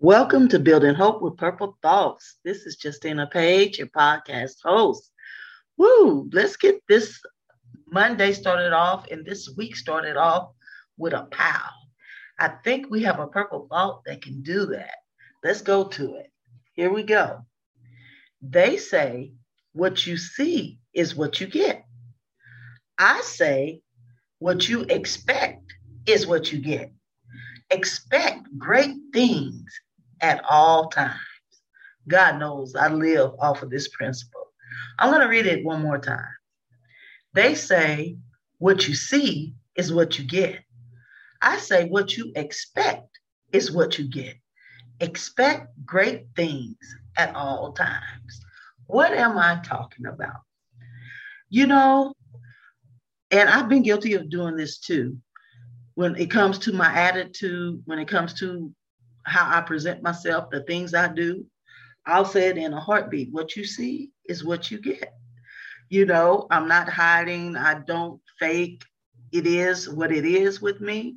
Welcome to Building Hope with Purple Thoughts. This is Justina Page, your podcast host. Woo! Let's get this Monday started off and this week started off with a pow. I think we have a purple thought that can do that. Let's go to it. Here we go. They say what you see is what you get. I say what you expect is what you get. Expect great things at all times. God knows I live off of this principle. I'm going to read it one more time. They say what you see is what you get. I say what you expect is what you get. Expect great things at all times. What am I talking about? You know, and I've been guilty of doing this too. When it comes to my attitude, when it comes to how I present myself, the things I do, I'll say it in a heartbeat. What you see is what you get. You know, I'm not hiding, I don't fake. It is what it is with me.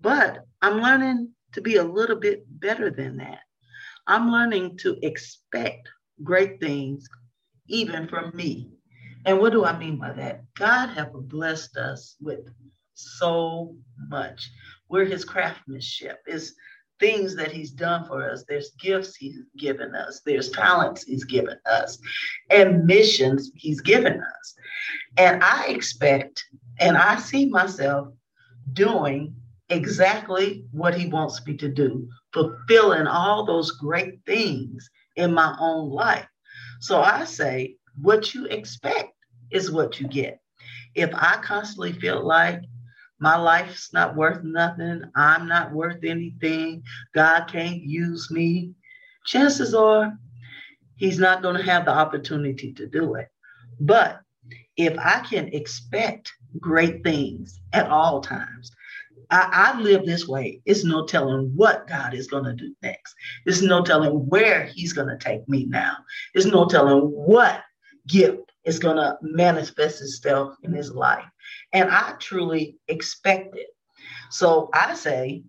But I'm learning to be a little bit better than that. I'm learning to expect great things even from me. And what do I mean by that? God have blessed us with so much. We're his craftsmanship. Is things that he's done for us. There's gifts he's given us. There's talents he's given us and missions he's given us. And I expect and I see myself doing exactly what he wants me to do, fulfilling all those great things in my own life. So I say, what you expect is what you get. If I constantly feel like my life's not worth nothing. I'm not worth anything. God can't use me. Chances are he's not going to have the opportunity to do it. But if I can expect great things at all times, I, I, live this way. It's no telling what God is going to do next. It's no telling where He's going to take me now. It's no telling what gift is going to manifest itself in His life. And I truly expect it. So I say,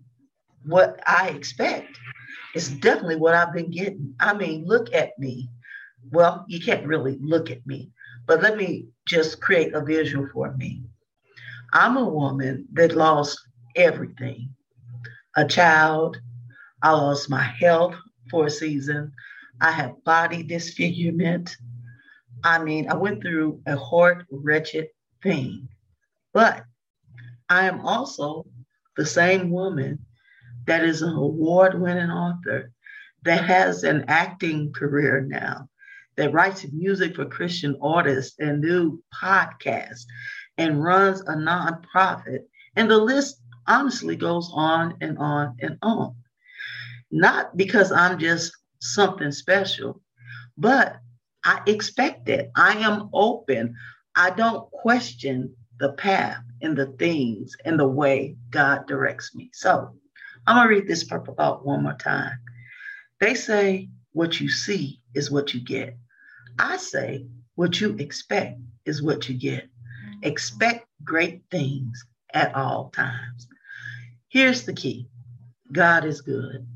what I expect is definitely what I've been getting. I mean, look at me. Well, you can't really look at me, but let me just create a visual for me. I'm a woman that lost everything a child, I lost my health for a season, I have body disfigurement. I mean, I went through a horrid, wretched thing. But I am also the same woman that is an award winning author, that has an acting career now, that writes music for Christian artists and new podcasts and runs a nonprofit. And the list honestly goes on and on and on. Not because I'm just something special, but I expect it. I am open. I don't question the path and the things and the way God directs me. So I'm going to read this purple thought one more time. They say what you see is what you get. I say what you expect is what you get. Expect great things at all times. Here's the key God is good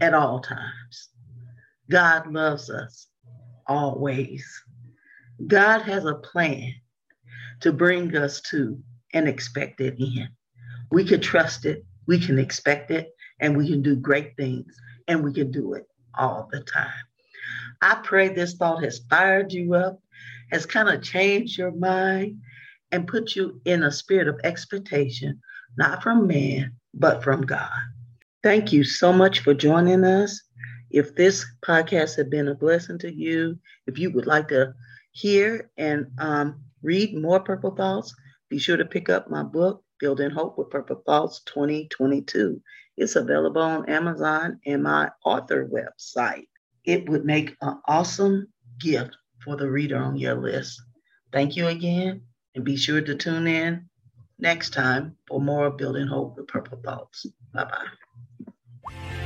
at all times. God loves us always. God has a plan to bring us to an expected end. We can trust it, we can expect it, and we can do great things, and we can do it all the time. I pray this thought has fired you up, has kind of changed your mind, and put you in a spirit of expectation, not from man, but from God. Thank you so much for joining us. If this podcast has been a blessing to you, if you would like to hear and um, read more Purple Thoughts, be sure to pick up my book, Building Hope with Purple Thoughts 2022. It's available on Amazon and my author website. It would make an awesome gift for the reader on your list. Thank you again, and be sure to tune in next time for more Building Hope with Purple Thoughts. Bye bye.